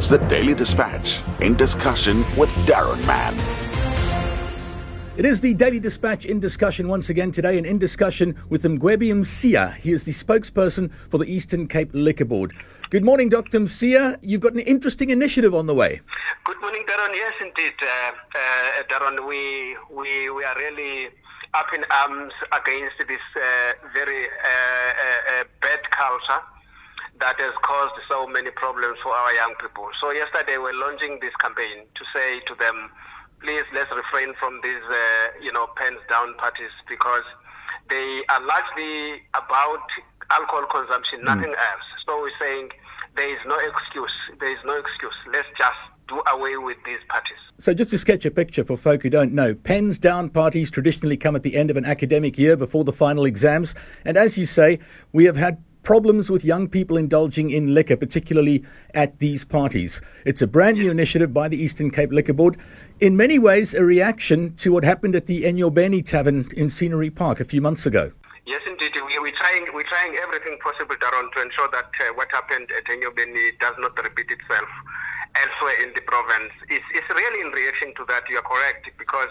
It's the Daily Dispatch in discussion with Darren Mann. It is the Daily Dispatch in discussion once again today, and in discussion with Mgwebi Msiya. He is the spokesperson for the Eastern Cape Liquor Board. Good morning, Dr. Msiya. You've got an interesting initiative on the way. Good morning, Darren. Yes, indeed, uh, uh, Darren. We, we we are really up in arms against this uh, very uh, uh, uh, bad culture that has caused so many problems for our young people. So yesterday we're launching this campaign to say to them, please let's refrain from these, uh, you know, pens down parties because they are largely about alcohol consumption, nothing mm. else. So we're saying there is no excuse. There is no excuse. Let's just do away with these parties. So, just to sketch a picture for folk who don't know, pens down parties traditionally come at the end of an academic year before the final exams. And as you say, we have had problems with young people indulging in liquor, particularly at these parties. It's a brand new initiative by the Eastern Cape Liquor Board. In many ways, a reaction to what happened at the Enyobeni Tavern in Scenery Park a few months ago. Yes, indeed. We, we're, trying, we're trying everything possible, Darren, to ensure that uh, what happened at Enyobeni does not repeat itself elsewhere in the province. It's, it's really in reaction to that, you are correct, because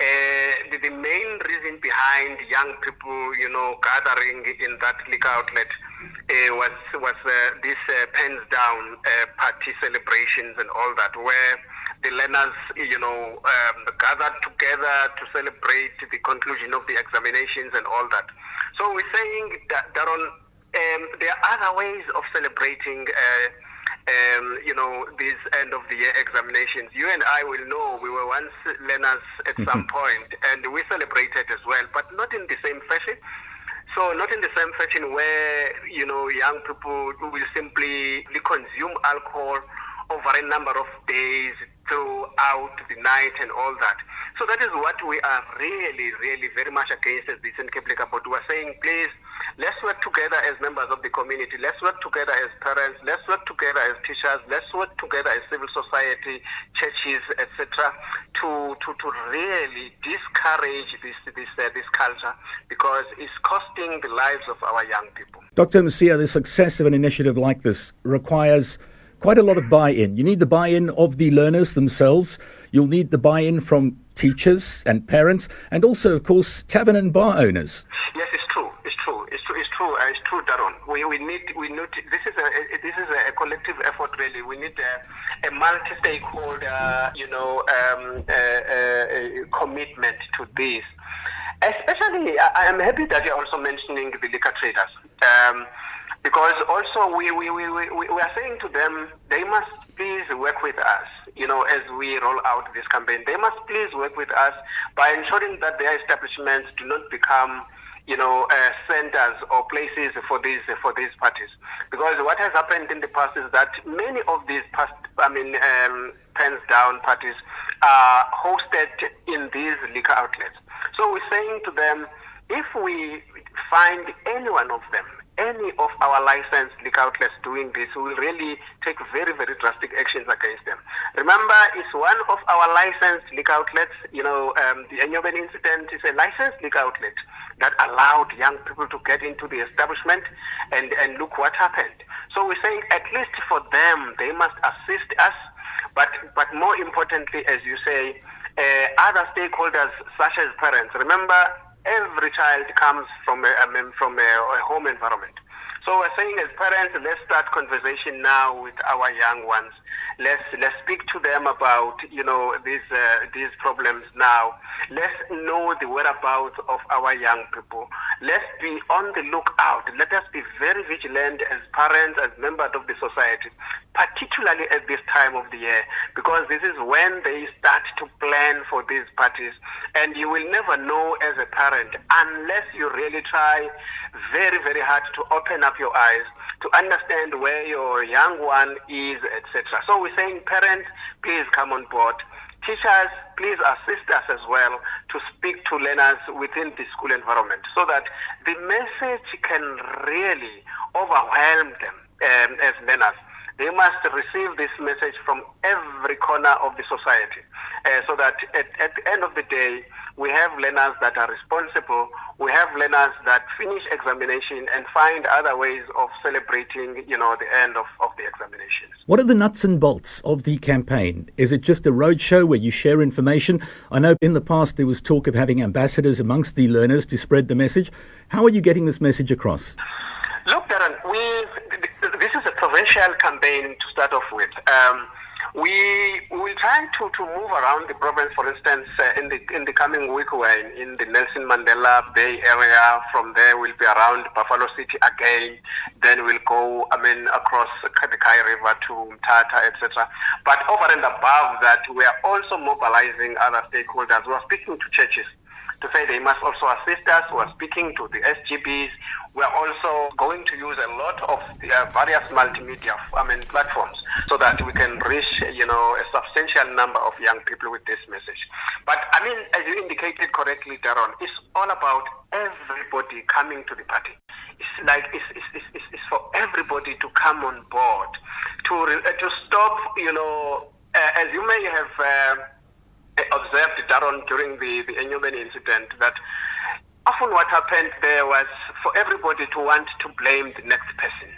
uh, the, the, main reason behind young people, you know, gathering in that liquor outlet was was uh, this uh, pens down uh, party celebrations and all that, where the learners, you know, um, gathered together to celebrate the conclusion of the examinations and all that. So we're saying that, that on, um, there are other ways of celebrating. Uh, um, you know, these end of the year examinations. You and I will know we were once learners at mm-hmm. some point and we celebrated as well, but not in the same fashion. So not in the same fashion where, you know, young people will simply consume alcohol over a number of days throughout the night and all that. So that is what we are really, really very much against as the St. Liquor Board. We are saying, please, let's work together as members of the community. Let's work together as parents. Let's work together as teachers. Let's work together as civil society, churches, etc., to, to, to really discourage this this uh, this culture because it's costing the lives of our young people. Dr. Msiya, the success of an initiative like this requires quite a lot of buy-in. You need the buy-in of the learners themselves. You'll need the buy-in from teachers and parents, and also, of course, tavern and bar owners. Yes, true. Uh, it's true, Darren. We, we need we need this is a this is a collective effort really. We need a, a multi-stakeholder, you know, um, commitment to this. Especially, I, am happy that you're also mentioning the liquor traders, um, because also we, we, we, we, we are saying to them they must please work with us, you know, as we roll out this campaign. They must please work with us by ensuring that their establishments do not become you know, uh, centers or places for these for these parties. Because what has happened in the past is that many of these past, I mean, um, pens down parties are hosted in these liquor outlets. So we're saying to them, if we find any one of them any of our licensed liquor outlets doing this, we will really take very, very drastic actions against them. Remember, it's one of our licensed liquor outlets. You know, um, the Enyobeni incident is a licensed liquor outlet that allowed young people to get into the establishment and, and look what happened. So we're saying at least for them, they must assist us, but, but more importantly, as you say, uh, other stakeholders such as parents. Remember, every child comes from a, I mean, from a, a home environment. So we're saying as parents, let's start conversation now with our young ones let's let's speak to them about you know these uh, these problems now. Let's know the whereabouts of our young people. Let's be on the lookout. Let us be very vigilant as parents, as members of the society, particularly at this time of the year, because this is when they start to plan for these parties, and you will never know as a parent unless you really try very very hard to open up your eyes to understand where your young one is, etc. So we're saying, parents, please come on board. Teachers, please assist us as well to speak to learners within the school environment so that the message can really overwhelm them um, as learners. They must receive this message from every corner of the society uh, so that at, at the end of the day, we have learners that are responsible, we have learners that finish examination and find other ways of celebrating, you know, the end of, of the examinations. What are the nuts and bolts of the campaign? Is it just a roadshow where you share information? I know in the past there was talk of having ambassadors amongst the learners to spread the message. How are you getting this message across? Look, Darren, we, this is a provincial campaign to start off with. Um, we, will try to, to move around the province, for instance, uh, in, the, in the coming week, we're in, in the Nelson Mandela Bay area. From there, we'll be around Buffalo City again. Then we'll go, I mean, across the Kei River to Mthatha, etc. But over and above that, we are also mobilizing other stakeholders. We are speaking to churches to say they must also assist us. We're speaking to the SGBs. We're also going to use a lot of uh, various multimedia I mean, platforms so that we can reach, you know, a substantial number of young people with this message. But I mean, as you indicated correctly, Darren, it's all about everybody coming to the party. It's like it's, it's, it's, it's for everybody to come on board to uh, to stop, you know, uh, as you may have. Observed, Darren, during the, the Enyobeni incident that often what happened there was for everybody to want to blame the next person.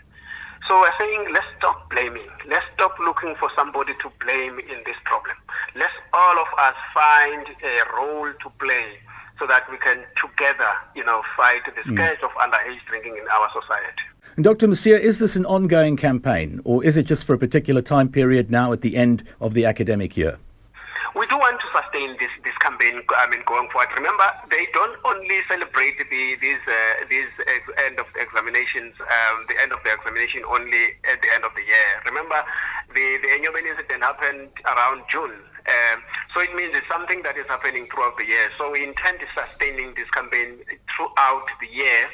So we're saying let's stop blaming. Let's stop looking for somebody to blame in this problem. Let's all of us find a role to play so that we can together, you know, fight the hmm. scourge mm. of underage drinking in our society. And Dr. Mosia, is this an ongoing campaign or is it just for a particular time period now at the end of the academic year? we do want to sustain this this campaign. I mean, going forward. Remember, they don't only celebrate the these uh, these end of the examinations, um, the end of the examination only at the end of the year. Remember, the the annual incident happened around June. Um, so it means it's something that is happening throughout the year. So we intend to sustaining this campaign throughout the year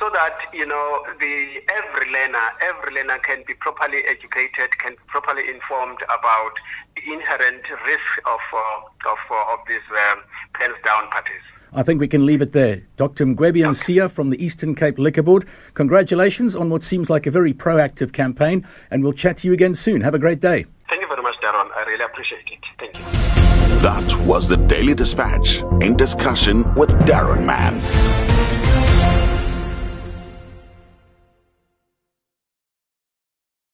so that you know the every learner every learner can be properly educated can be properly informed about the inherent risk of uh, of uh, of these um, pens down parties I think we can leave it there. Dr. Mgwebi Mosia from the Eastern Cape Liquor Board, congratulations on what seems like a very proactive campaign, and we'll chat to you again soon. Have a great day. Thank you very much, Darren. I really appreciate it. Thank you. That was the Daily Dispatch in discussion with Darren Mann.